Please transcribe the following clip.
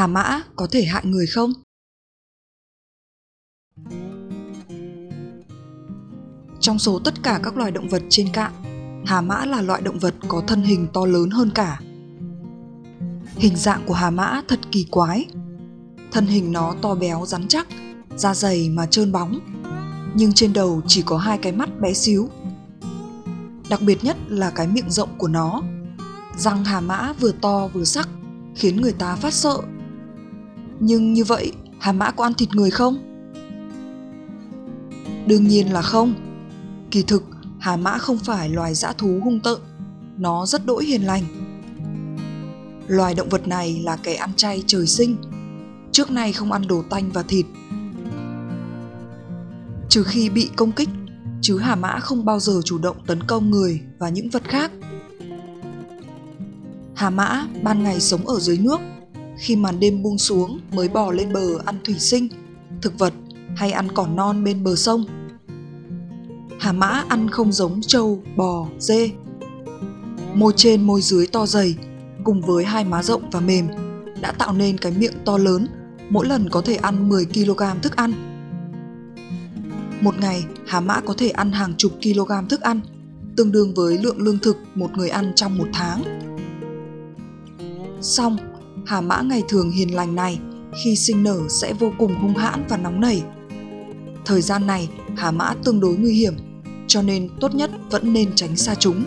Hà mã có thể hại người không? Trong số tất cả các loài động vật trên cạn, hà mã là loại động vật có thân hình to lớn hơn cả. Hình dạng của hà mã thật kỳ quái. Thân hình nó to béo rắn chắc, da dày mà trơn bóng, nhưng trên đầu chỉ có hai cái mắt bé xíu. Đặc biệt nhất là cái miệng rộng của nó. Răng hà mã vừa to vừa sắc, khiến người ta phát sợ. Nhưng như vậy, hà mã có ăn thịt người không? Đương nhiên là không. Kỳ thực, hà mã không phải loài dã thú hung tợn, nó rất đỗi hiền lành. Loài động vật này là kẻ ăn chay trời sinh, trước nay không ăn đồ tanh và thịt. Trừ khi bị công kích, chứ hà mã không bao giờ chủ động tấn công người và những vật khác. Hà mã ban ngày sống ở dưới nước, khi màn đêm buông xuống mới bò lên bờ ăn thủy sinh, thực vật hay ăn cỏ non bên bờ sông. Hà mã ăn không giống trâu, bò, dê. Môi trên môi dưới to dày, cùng với hai má rộng và mềm, đã tạo nên cái miệng to lớn, mỗi lần có thể ăn 10 kg thức ăn. Một ngày, hà mã có thể ăn hàng chục kg thức ăn, tương đương với lượng lương thực một người ăn trong một tháng. Xong, hà mã ngày thường hiền lành này khi sinh nở sẽ vô cùng hung hãn và nóng nảy. Thời gian này, hà mã tương đối nguy hiểm, cho nên tốt nhất vẫn nên tránh xa chúng.